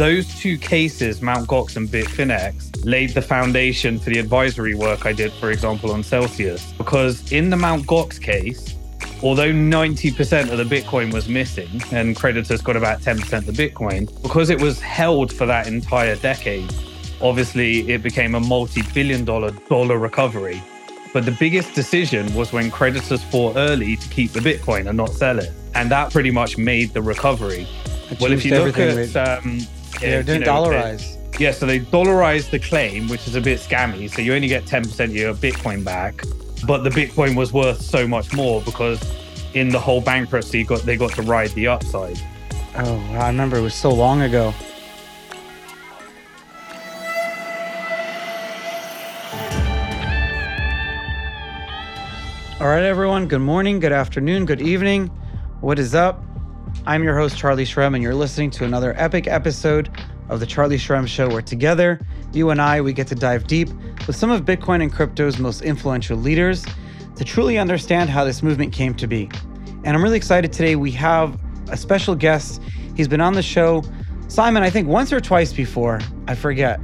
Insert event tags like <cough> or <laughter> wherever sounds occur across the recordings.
those two cases, Mt. Gox and Bitfinex, laid the foundation for the advisory work I did, for example, on Celsius. Because in the Mt. Gox case, although 90% of the Bitcoin was missing and creditors got about 10% of the Bitcoin, because it was held for that entire decade, obviously it became a multi billion dollar dollar recovery. But the biggest decision was when creditors fought early to keep the Bitcoin and not sell it. And that pretty much made the recovery. well, if you look at. Um, yeah, didn't dollarize. yeah, so they dollarized the claim, which is a bit scammy. So you only get 10% of your Bitcoin back. But the Bitcoin was worth so much more because in the whole bankruptcy, got they got to ride the upside. Oh, I remember it was so long ago. All right, everyone. Good morning, good afternoon, good evening. What is up? I'm your host, Charlie Shrem, and you're listening to another epic episode of The Charlie Shrem Show, where together, you and I, we get to dive deep with some of Bitcoin and crypto's most influential leaders to truly understand how this movement came to be. And I'm really excited today. We have a special guest. He's been on the show, Simon, I think once or twice before. I forget.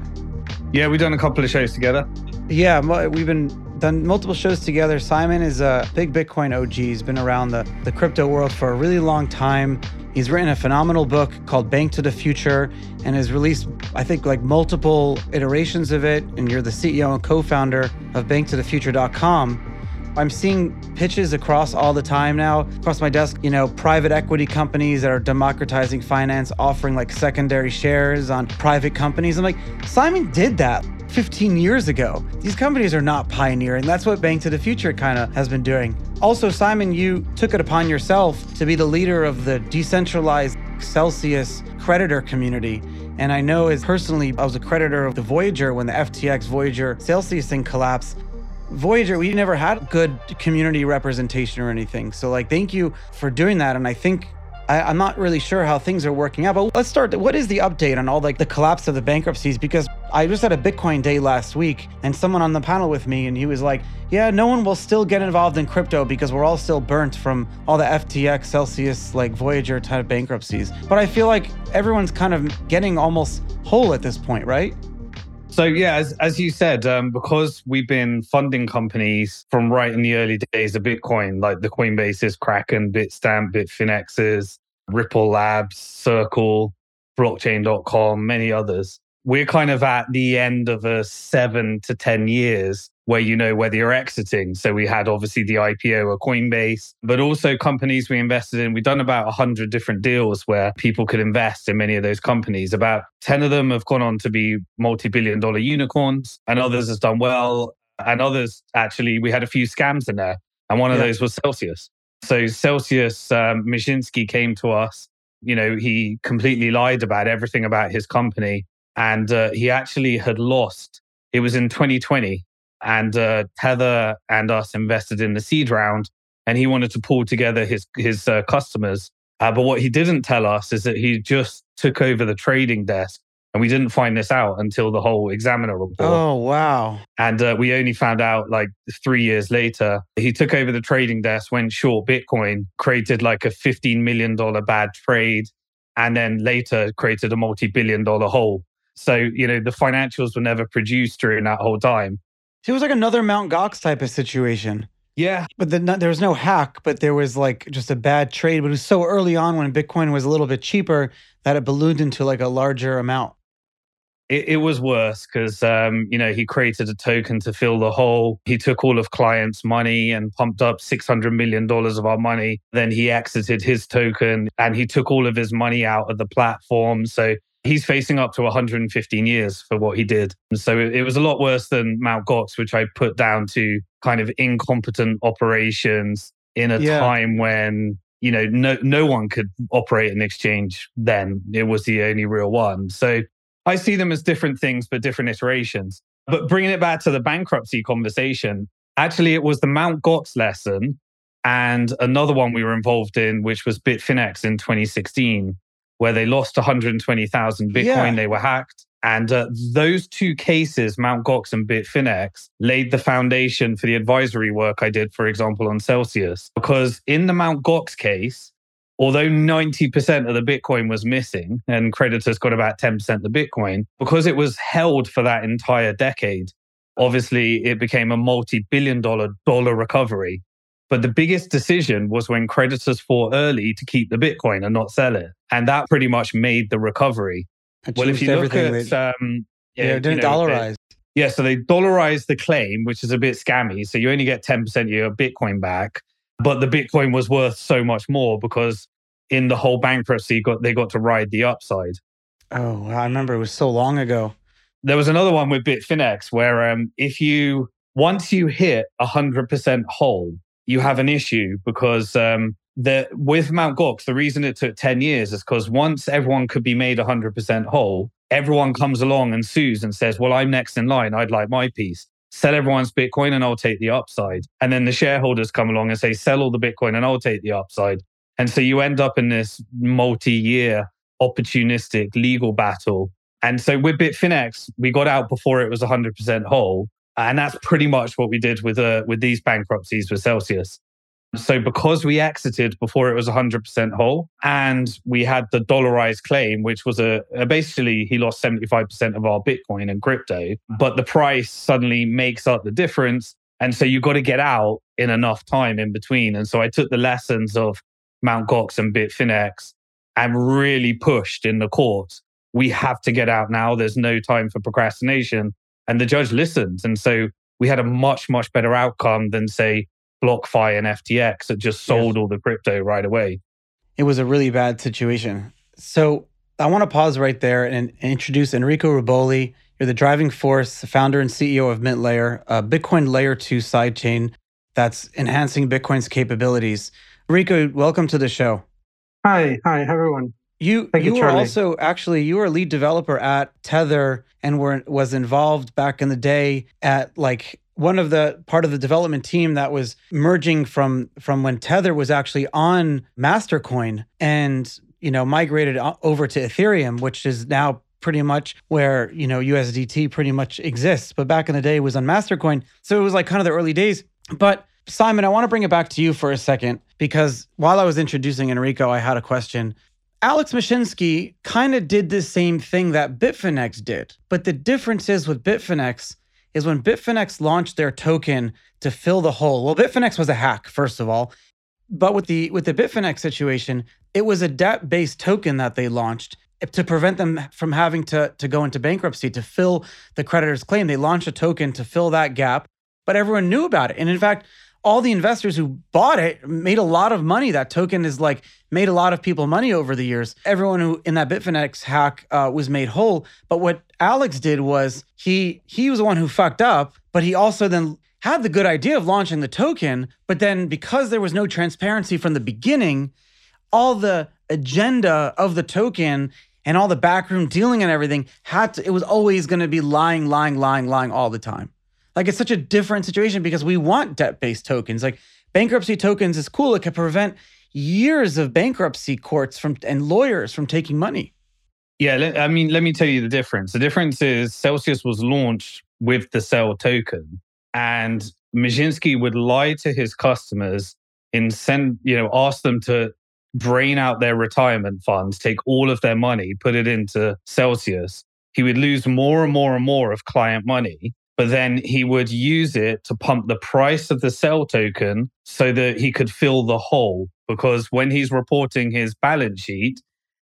Yeah, we've done a couple of shows together. Yeah, we've been done multiple shows together. Simon is a big Bitcoin OG. He's been around the, the crypto world for a really long time. He's written a phenomenal book called Bank to the Future and has released, I think, like multiple iterations of it. And you're the CEO and co founder of banktothefuture.com. I'm seeing pitches across all the time now, across my desk, you know, private equity companies that are democratizing finance, offering like secondary shares on private companies. I'm like, Simon did that 15 years ago. These companies are not pioneering. That's what Bank to the Future kind of has been doing. Also, Simon, you took it upon yourself to be the leader of the decentralized Celsius creditor community. And I know as personally, I was a creditor of the Voyager when the FTX Voyager Celsius thing collapsed. Voyager, we never had good community representation or anything. So, like, thank you for doing that. And I think I, am not really sure how things are working out. But let's start. What is the update on all like the collapse of the bankruptcies? Because I just had a Bitcoin day last week, and someone on the panel with me, and he was like, "Yeah, no one will still get involved in crypto because we're all still burnt from all the FTX, Celsius, like Voyager type bankruptcies." But I feel like everyone's kind of getting almost whole at this point, right? So yeah, as, as you said, um, because we've been funding companies from right in the early days of Bitcoin, like the Coinbases, Kraken, Bitstamp, Bitfinexes, Ripple Labs, Circle, Blockchain.com, many others. We're kind of at the end of a seven to 10 years where you know whether you're exiting. So we had obviously the IPO of Coinbase, but also companies we invested in. We've done about 100 different deals where people could invest in many of those companies. About 10 of them have gone on to be multi billion dollar unicorns, and others has done well. And others, actually, we had a few scams in there. And one of yeah. those was Celsius. So Celsius, um, Mashinsky came to us. You know, he completely lied about everything about his company. And uh, he actually had lost, it was in 2020 and uh, Tether and us invested in the seed round, and he wanted to pull together his his uh, customers. Uh, but what he didn't tell us is that he just took over the trading desk, and we didn't find this out until the whole examiner report. Oh wow! And uh, we only found out like three years later. He took over the trading desk, went short Bitcoin, created like a fifteen million dollar bad trade, and then later created a multi billion dollar hole. So, you know, the financials were never produced during that whole time. It was like another Mount Gox type of situation. Yeah. But the, there was no hack, but there was like just a bad trade. But it was so early on when Bitcoin was a little bit cheaper that it ballooned into like a larger amount. It, it was worse because, um, you know, he created a token to fill the hole. He took all of clients' money and pumped up $600 million of our money. Then he exited his token and he took all of his money out of the platform. So he's facing up to 115 years for what he did. So it, it was a lot worse than Mount Gox, which I put down to kind of incompetent operations in a yeah. time when you know no no one could operate an exchange then it was the only real one so i see them as different things but different iterations but bringing it back to the bankruptcy conversation actually it was the mount gox lesson and another one we were involved in which was bitfinex in 2016 where they lost 120,000 Bitcoin. Yeah. They were hacked. And uh, those two cases, Mt. Gox and Bitfinex, laid the foundation for the advisory work I did, for example, on Celsius. Because in the Mt. Gox case, although 90% of the Bitcoin was missing and creditors got about 10% of the Bitcoin, because it was held for that entire decade, obviously it became a multi billion dollar dollar recovery. But the biggest decision was when creditors fought early to keep the Bitcoin and not sell it. And that pretty much made the recovery. well, if you look at, um, yeah, yeah didn't you know, dollarize. yeah, so they dollarized the claim, which is a bit scammy. So you only get 10% of your Bitcoin back, but the Bitcoin was worth so much more because in the whole bankruptcy, got they got to ride the upside. Oh, I remember it was so long ago. There was another one with Bitfinex where um, if you once you hit hundred percent whole, you have an issue because um, the with Mount Gox, the reason it took ten years is because once everyone could be made hundred percent whole, everyone comes along and sues and says, "Well, I'm next in line. I'd like my piece." Sell everyone's Bitcoin and I'll take the upside. And then the shareholders come along and say, sell all the Bitcoin and I'll take the upside. And so you end up in this multi year opportunistic legal battle. And so with Bitfinex, we got out before it was 100% whole. And that's pretty much what we did with, uh, with these bankruptcies with Celsius. So because we exited before it was 100% whole and we had the dollarized claim, which was a, a, basically he lost 75% of our Bitcoin and crypto, but the price suddenly makes up the difference. And so you got to get out in enough time in between. And so I took the lessons of Mount Gox and Bitfinex and really pushed in the courts. We have to get out now. There's no time for procrastination. And the judge listened. And so we had a much, much better outcome than, say, BlockFi and FTX that just sold yes. all the crypto right away. It was a really bad situation. So I want to pause right there and introduce Enrico Rubboli. You're the driving force, founder and CEO of MintLayer, a Bitcoin layer two sidechain that's enhancing Bitcoin's capabilities. Rico, welcome to the show. Hi, hi, everyone. You Thank you, you were also actually you were a lead developer at Tether and were was involved back in the day at like one of the part of the development team that was merging from from when Tether was actually on Mastercoin and you know migrated over to Ethereum, which is now pretty much where you know USDT pretty much exists. But back in the day, it was on Mastercoin, so it was like kind of the early days. But Simon, I want to bring it back to you for a second because while I was introducing Enrico, I had a question. Alex Mashinsky kind of did the same thing that Bitfinex did. But the difference is with Bitfinex is when Bitfinex launched their token to fill the hole. Well, Bitfinex was a hack, first of all. But with the with the Bitfinex situation, it was a debt-based token that they launched to prevent them from having to, to go into bankruptcy to fill the creditor's claim. They launched a token to fill that gap, but everyone knew about it. And in fact, all the investors who bought it made a lot of money. That token is like made a lot of people money over the years. Everyone who in that Bitfinex hack uh, was made whole. But what Alex did was he he was the one who fucked up, but he also then had the good idea of launching the token. But then because there was no transparency from the beginning, all the agenda of the token and all the backroom dealing and everything had to, it was always going to be lying, lying, lying, lying all the time. Like it's such a different situation because we want debt-based tokens. Like bankruptcy tokens is cool. It can prevent years of bankruptcy courts from and lawyers from taking money. Yeah, I mean, let me tell you the difference. The difference is Celsius was launched with the CEL token, and Mashinsky would lie to his customers and send, you know, ask them to drain out their retirement funds, take all of their money, put it into Celsius. He would lose more and more and more of client money but then he would use it to pump the price of the CEL token so that he could fill the hole. Because when he's reporting his balance sheet,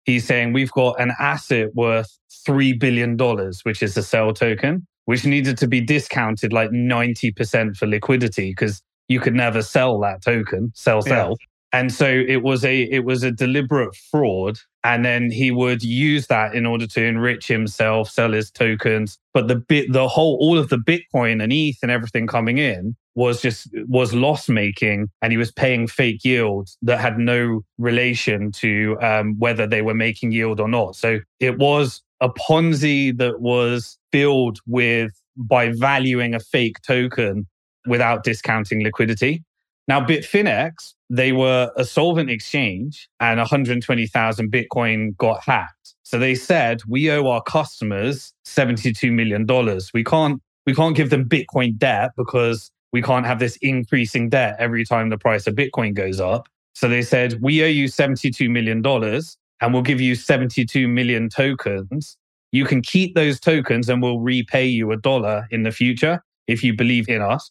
he's saying we've got an asset worth $3 billion, which is the CEL token, which needed to be discounted like 90% for liquidity because you could never sell that token, sell, sell. Yeah. And so it was a it was a deliberate fraud. And then he would use that in order to enrich himself, sell his tokens. But the bit the whole all of the Bitcoin and ETH and everything coming in was just was loss making and he was paying fake yields that had no relation to um, whether they were making yield or not. So it was a Ponzi that was filled with by valuing a fake token without discounting liquidity. Now, Bitfinex, they were a solvent exchange and 120,000 Bitcoin got hacked. So they said, we owe our customers $72 million. We can't, we can't give them Bitcoin debt because we can't have this increasing debt every time the price of Bitcoin goes up. So they said, we owe you $72 million and we'll give you 72 million tokens. You can keep those tokens and we'll repay you a dollar in the future if you believe in us.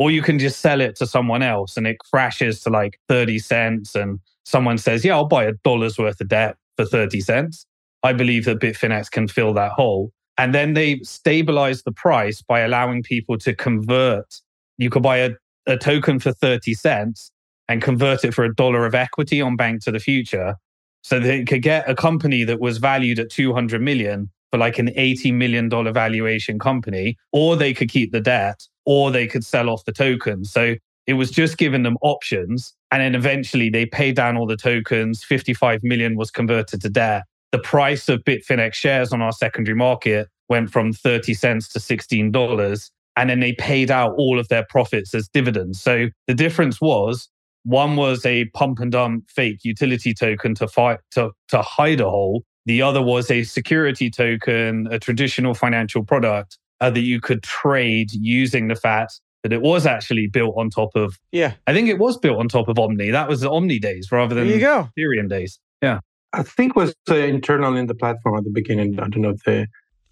Or you can just sell it to someone else and it crashes to like 30 cents. And someone says, Yeah, I'll buy a dollar's worth of debt for 30 cents. I believe that Bitfinex can fill that hole. And then they stabilize the price by allowing people to convert. You could buy a, a token for 30 cents and convert it for a dollar of equity on Bank to the Future. So they could get a company that was valued at 200 million for like an $80 million valuation company, or they could keep the debt, or they could sell off the tokens. So it was just giving them options. And then eventually they paid down all the tokens. 55 million was converted to debt the price of Bitfinex shares on our secondary market went from 30 cents to $16. And then they paid out all of their profits as dividends. So the difference was one was a pump and dump fake utility token to fight to, to hide a hole. The other was a security token, a traditional financial product uh, that you could trade using the fact that it was actually built on top of. Yeah. I think it was built on top of Omni. That was the Omni days rather than there you go. Ethereum days. Yeah. I think was uh, internal in the platform at the beginning. I don't know if the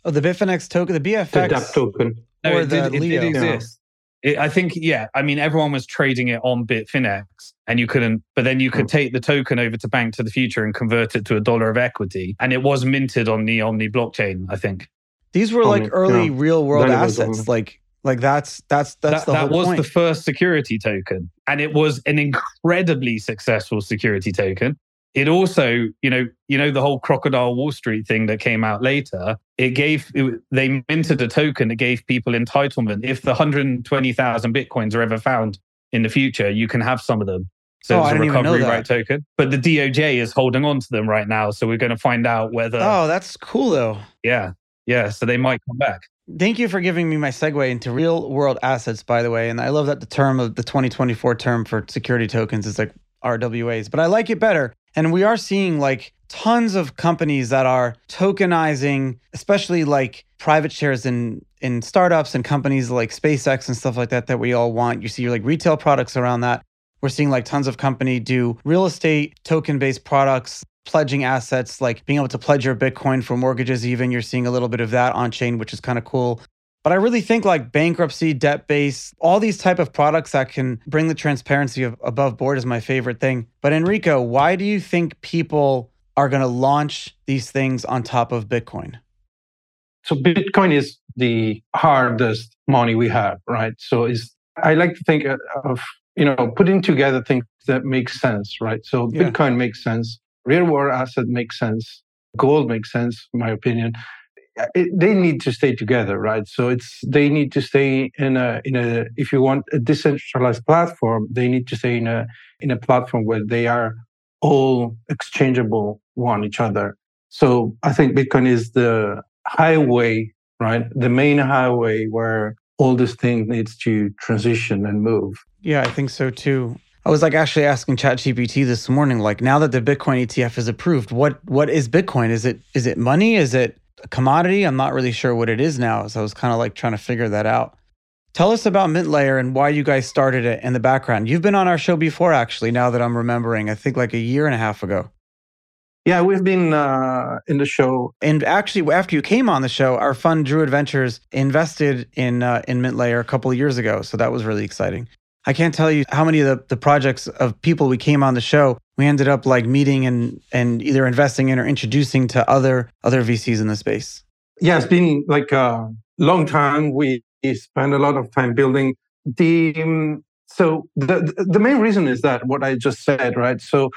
oh the Bitfinex token, the BFX the DApp token no, or it the did, it Leo. did exist. It, I think yeah. I mean, everyone was trading it on Bitfinex, and you couldn't. But then you could Mm. take the token over to Bank to the Future and convert it to a dollar of equity, and it was minted on the Omni blockchain. I think These were oh, like early yeah. real world Then it was assets. Uh, like like that's that's that's that, the that was point. the first security token, and it was an incredibly successful security token. It also, you know, you know the whole crocodile Wall Street thing that came out later. It gave it, they minted a token that gave people entitlement. If the 120,000 bitcoins are ever found in the future, you can have some of them. So Oh, it's a didn't even know recovery right token. But the DOJ is holding on to them right now, so we're going to find out whether. oh, that's cool though. Yeah, yeah. So they might come back. Thank you for giving me my segue into real world assets, by the way. And I love that the term of the 2024 term for security tokens is like RWAs, but I like it better. And we are seeing like tons of companies that are tokenizing, especially like private shares in in startups and companies like SpaceX and stuff like that that we all want. You see like retail products around that. We're seeing like tons of company do real estate token based products, pledging assets, like being able to pledge your Bitcoin for mortgages. Even you're seeing a little bit of that on chain, which is kind of cool. But I really think like bankruptcy, debt base, all these type of products that can bring the transparency of above board is my favorite thing. But Enrico, why do you think people are going to launch these things on top of Bitcoin? so Bitcoin is the hardest money we have, right? So is I like to think uh, of you know putting together things that make sense, right? So Yeah. Bitcoin makes sense, real world asset makes sense, gold makes sense, in my opinion. Uh, it, they need to stay together, right? So it's they need to stay in a in a if you want a decentralized platform, they need to stay in a in a platform where they are all exchangeable one each other. So I think Bitcoin is the highway, right? The main highway where all this thing needs to transition and move. Yeah, I think so too. I was like actually asking ChatGPT this morning, like now that the Bitcoin ETF is approved, what what is Bitcoin? Is it is it money? Is it a commodity? I'm not really sure what it is now. So I was kind of like trying to figure that out. Tell us about Mint Layer and why you guys started it in the background. You've been on our show before, actually. Now that I'm remembering, I think like a year and a half ago. Yeah, we've been uh, in the show. And actually, after you came on the show, our fund Druid Ventures invested in uh, in Mint Layer a couple of years ago, so that was really exciting. I can't tell you how many of the, the projects of people we came on the show we ended up like meeting and and either investing in or introducing to other other VCs in the space. Yeah, it's been like a long time. We spent a lot of time building the. um, so the the main reason is that what I just said, right? So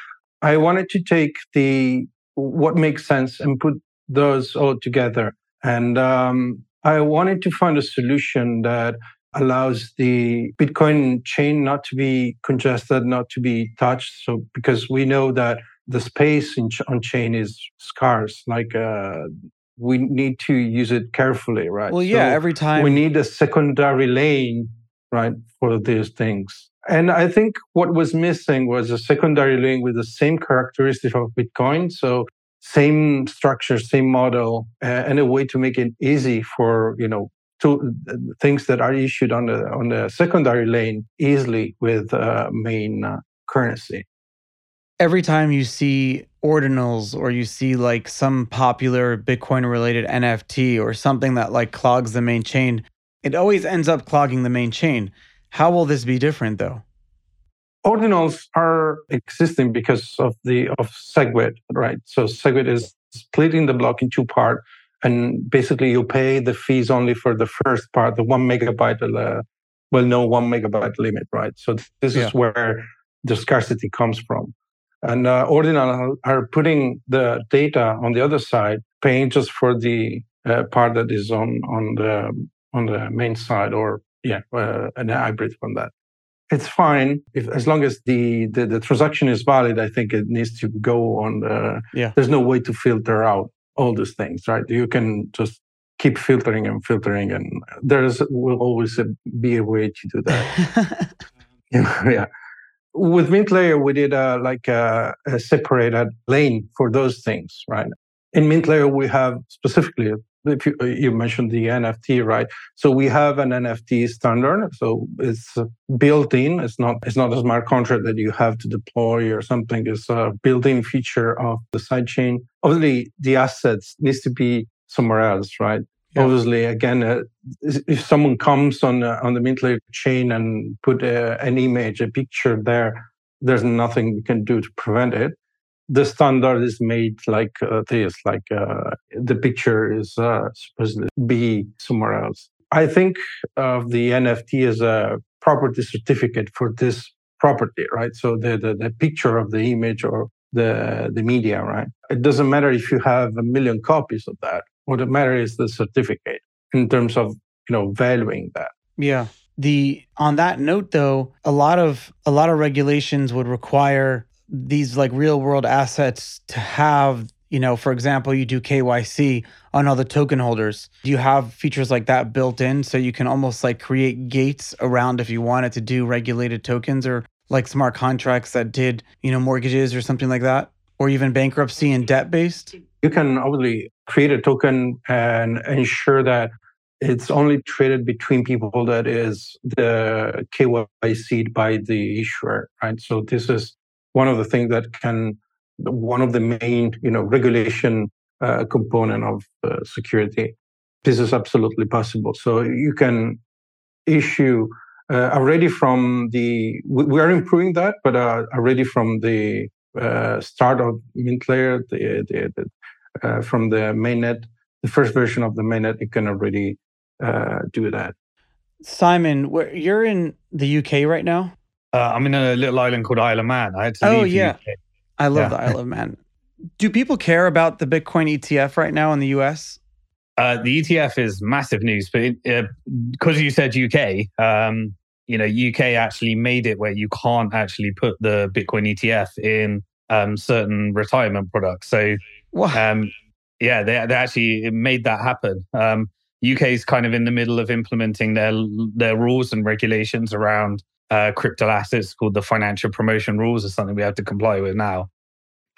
I wanted to take the what makes sense and put those all together, and um, I wanted to find a solution that allows the Bitcoin chain not to be congested, not to be touched. So because we know that the space in, ch- on chain is scarce, like uh, we need to use it carefully, right? Well, yeah, So every time we need a secondary lane, right, for these things. And I think what was missing was a secondary lane with the same characteristic of Bitcoin. So same structure, same model, uh, and a way to make it easy for you know to uh, things that are issued on the on the secondary lane easily with uh, main uh, currency. every time you see ordinals or you see like some popular Bitcoin related NFT or something that like clogs the main chain, it always ends up clogging the main chain. How will this be different though? Ordinals are existing because of the of SegWit, right? So SegWit is splitting the block in two parts, and basically you pay the fees only for the first part, the one megabyte, uh, well, no one megabyte limit, right? So this yeah. is where the scarcity comes from. And uh, Ordinal are putting the data on the other side, paying just for the uh, part that is on on the on the main side, or yeah, uh, an hybrid from that. It's fine if as long as the, the, the transaction is valid. I think it needs to go on the. Yeah. There's no way to filter out all these things, right? You can just keep filtering and filtering, and there's will always be a way to do that. <laughs> <laughs> yeah with MintLayer, we did a, like a, a, separated lane for those things, right? In MintLayer, we have specifically, if you, you, mentioned the NFT, right? So we have an NFT standard. So it's built in. It's not it's not a smart contract that you have to deploy or something. It's a built-in feature of the sidechain. Obviously, the assets needs to be somewhere else, right? Yeah. Obviously, again, uh, if someone comes on uh, on the MintLayer chain and put uh, an image, a picture there, there's nothing we can do to prevent it. The standard is made like uh, this, like uh, the picture is uh, supposed to be somewhere else. I think of the NFT as a property certificate for this property, right? So the, the, the picture of the image or the the media, right? It doesn't matter if you have a million copies of that what matters is the certificate in terms of you know valuing that. Yeah. The on that note though, a lot of a lot of regulations would require these like real world assets to have you know, for example, you do KYC on all the token holders. Do you have features like that built in so you can almost like create gates around if you wanted to do regulated tokens or like smart contracts that did, you know, mortgages or something like that? Or even bankruptcy and debt based? You can obviously create a token and ensure that it's only traded between people that is the KYC by the issuer, right? So this is one of the things that can, one of the main, you know, regulation uh, component of uh, security. This is absolutely possible. So you can issue uh, already from the, we are improving that, but uh, already from the uh, start of MintLayer, the, the, the uh, from the mainnet, the first version of the mainnet, it can already do that. Simon, you're in the UK right now. Uh, I'm in a little island called Isle of Man. I had to oh yeah, I love yeah. the Isle of Man. <laughs> Do people care about the Bitcoin ETF right now in the US? Uh, the ETF is massive news, but because uh, you said UK, um, you know, UK actually made it where you can't actually put the Bitcoin ETF in um, certain retirement products. So um, yeah, they, they actually made that happen. Um, UK is kind of in the middle of implementing their their rules and regulations around uh, crypto assets called the financial promotion rules is something we have to comply with now.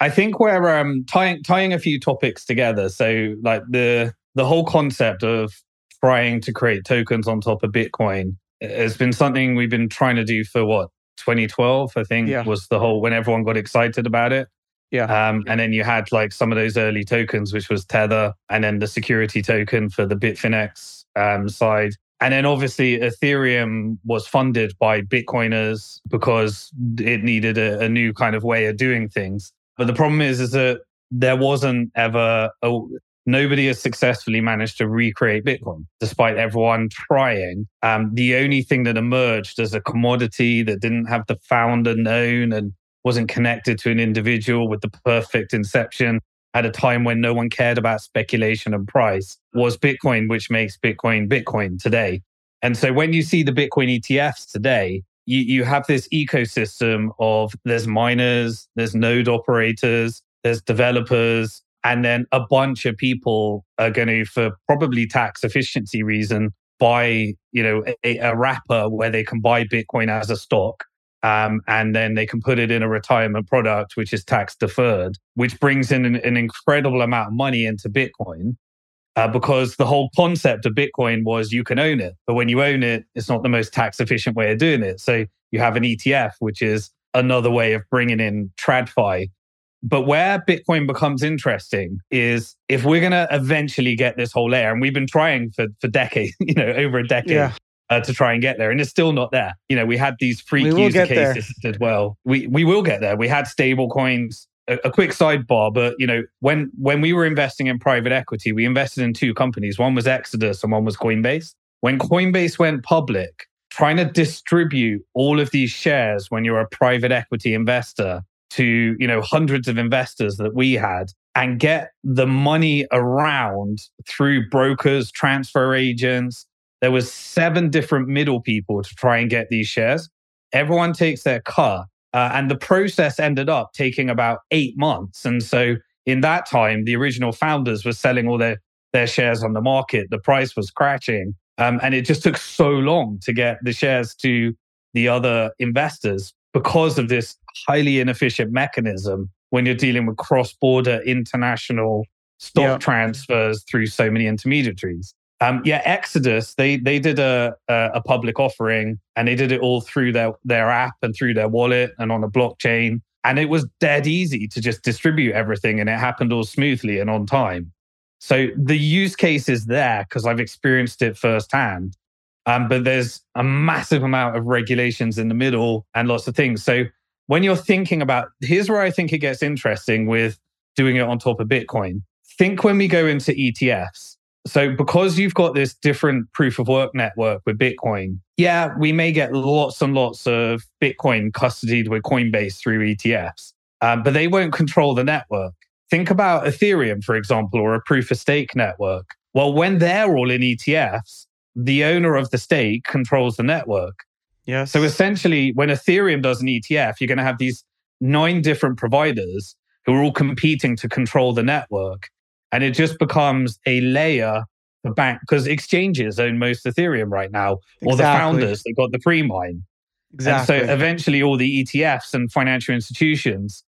I think we're um, tying tying a few topics together. So like the the whole concept of trying to create tokens on top of Bitcoin has been something we've been trying to do for what 2012 I think yeah. was the whole when everyone got excited about it. Yeah. Um, and then you had like some of those early tokens, which was Tether, and then the security token for the Bitfinex um, side. And then obviously Ethereum was funded by Bitcoiners because it needed a, a new kind of way of doing things. But the problem is, is that there wasn't ever a, nobody has successfully managed to recreate Bitcoin, despite everyone trying. Um, the only thing that emerged as a commodity that didn't have the founder known and wasn't connected to an individual with the perfect inception at a time when no one cared about speculation and price was Bitcoin, which makes Bitcoin Bitcoin today. And so when you see the Bitcoin ETFs today, you, you have this ecosystem of there's miners, there's node operators, there's developers, and then a bunch of people are going to, for probably tax efficiency reason, buy, you know, a, a wrapper where they can buy Bitcoin as a stock um, and then they can put it in a retirement product, which is tax deferred, which brings in an, an incredible amount of money into Bitcoin. Uh, because the whole concept of Bitcoin was you can own it, but when you own it, it's not the most tax efficient way of doing it. So you have an ETF, which is another way of bringing in TradFi. But where Bitcoin becomes interesting is if we're going to eventually get this whole layer, and we've been trying for, for decades, <laughs> you know, over a decade. Yeah. Uh, to try and get there, and it's still not there. You know, we had these freak we user cases there. as well. We we will get there. We had stable coins a, a, quick sidebar, but you know, when when we were investing in private equity, we invested in two companies. One was Exodus and one was Coinbase. When Coinbase went public, trying to distribute all of these shares when you're a private equity investor to, you know, hundreds of investors that we had and get the money around through brokers, transfer agents. There was seven different middle people to try and get these shares. Everyone takes their cut uh, and the process ended up taking about eight months. And so in that time, the original founders were selling all their, their shares on the market. The price was crashing. Um, and it just took so long to get the shares to the other investors because of this highly inefficient mechanism when you're dealing with cross border international stock yeah. transfers through so many intermediaries. Um, yeah, Exodus they they did a, a, a public offering and they did it all through their their app and through their wallet and on a blockchain, and it was dead easy to just distribute everything, and it happened all smoothly and on time. So the use case is there because I've experienced it firsthand. Um, but there's a massive amount of regulations in the middle and lots of things. So when you're thinking about, here's where I think it gets interesting with doing it on top of Bitcoin. Think when we go into ETFs so because you've got this different proof of work network with Bitcoin, yeah, we may get lots and lots of Bitcoin custodied with Coinbase through ETFs, um, but they won't control the network. Think about Ethereum, for example, or a proof of stake network. Well, when they're all in ETFs, the owner of the stake controls the network. Yeah. So essentially, when Ethereum does an ETF, you're going to have these nine different providers who are all competing to control the network. And it just becomes a layer of bank because exchanges own most Ethereum right now, exactly. or the founders, they've got the pre mine. Exactly. And so eventually all the ETFs and financial institutions,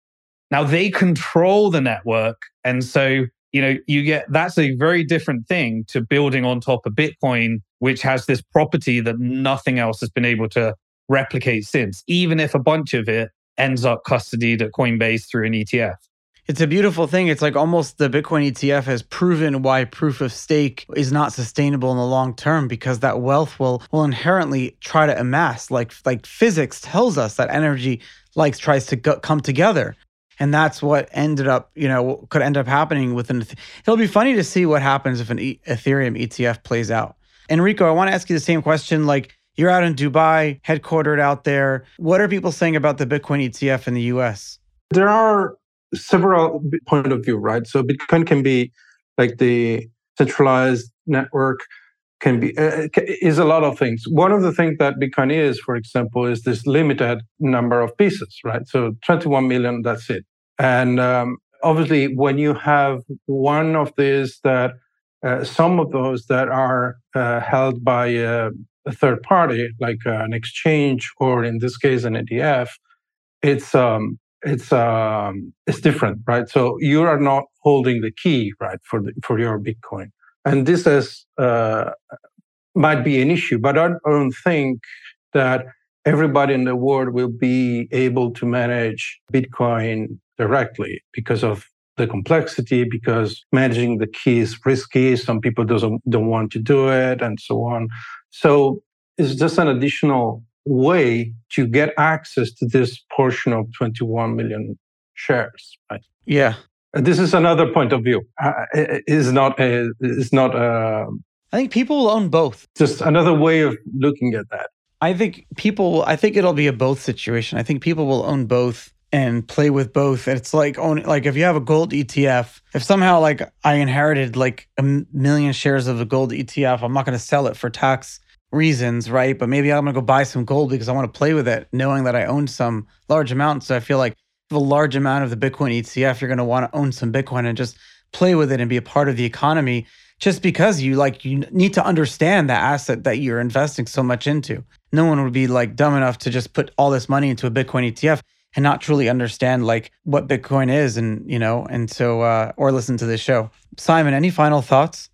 now they control the network. And so, you know, you get that's a very different thing to building on top of Bitcoin, which has this property that nothing else has been able to replicate since, even if a bunch of it ends up custodied at Coinbase through an ETF it's a beautiful thing. It's like almost the Bitcoin ETF has proven why proof of stake is not sustainable in the long term because that wealth will will inherently try to amass. Like like physics tells us that energy likes tries to go, come together. And that's what ended up, you know, could end up happening with an. It'll be funny to see what happens if an e- Ethereum ETF plays out. Enrico, I want to ask you the same question. Like, you're out in Dubai, headquartered out there. What are people saying about the Bitcoin ETF in the US? There are several point of view, right? So Bitcoin can be like the centralized network can be uh, is a lot of things. One of the things that Bitcoin is, for example, is this limited number of pieces, right? So 21 million, that's it. And um, obviously, when you have one of these that uh, some of those that are uh, held by a, a, third party, like an exchange or in this case an ETF, it's um, it's um, it's different, right? So you are not holding the key, right, for the, for your Bitcoin, and this is uh, might be an issue. But I don't think that everybody in the world will be able to manage Bitcoin directly because of the complexity, because managing the key is risky. Some people doesn't don't want to do it, and so on. So it's just an additional way to get access to this portion of 21 million shares. Right? Yeah. This is another point of view. Uh, is not a is not a. I think people will own both. Just another way of looking at that. I think people. I think it'll be a both situation. I think people will own both and play with both. It's like own like if you have a gold ETF, if somehow like I inherited like a million shares of a gold ETF, I'm not going to sell it for tax reasons, right? But maybe I'm gonna go buy some gold because I want to play with it, knowing that I own some large amount. So I feel like a large amount of the Bitcoin ETF, you're gonna want to own some Bitcoin and just play with it and be a part of the economy. Just because you like you need to understand the asset that you're investing so much into. No one would be like dumb enough to just put all this money into a Bitcoin ETF and not truly understand like what Bitcoin is and you know, and so uh or listen to this show. Simon, any final thoughts?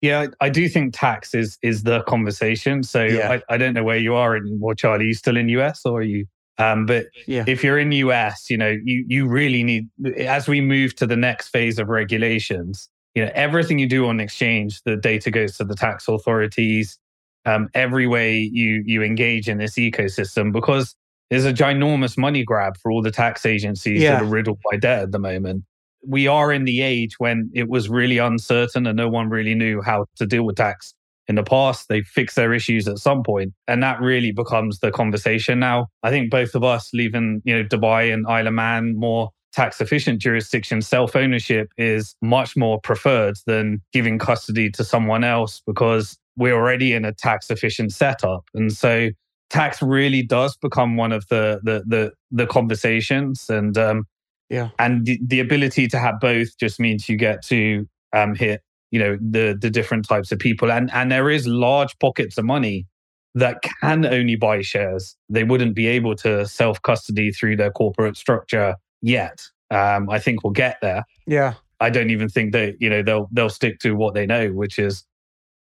Yeah, I do think tax is is the conversation. So yeah. I, I don't know where you are in well, Charlie. Are you still in US or are you Um, but yeah. if you're in US, you know, you you really need as we move to the next phase of regulations, you know, everything you do on exchange, the data goes to the tax authorities. Um, every way you you engage in this ecosystem because there's a ginormous money grab for all the tax agencies yeah. that are riddled by debt at the moment. We are in the age when it was really uncertain and no one really knew how to deal with tax in the past. They fix their issues at some point, and that really becomes the conversation now. I think both of us leaving, you know, Dubai and Isle of Man more tax efficient jurisdictions, self ownership is much more preferred than giving custody to someone else because we're already in a tax efficient setup. And so tax really does become one of the the the, the conversations and um yeah. And the, the ability to have both just means you get to um hit you know the the different types of people. And and there is large pockets of money that can only buy shares. They wouldn't be able to self custody through their corporate structure yet. Um i think we'll get there. Yeah. I don't even think that you know they'll they'll stick to what they know which is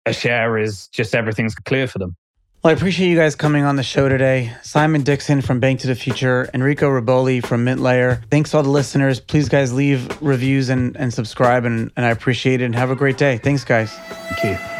a share is just everything's clear for them well, I appreciate you guys coming on the show today. Simon Dixon from Bank to the Future, Enrico Rubboli from MintLayer. Thanks to all the listeners. Please, guys, leave reviews and, and subscribe, and, and I appreciate it. And have a great day. Thanks, guys. Thank you.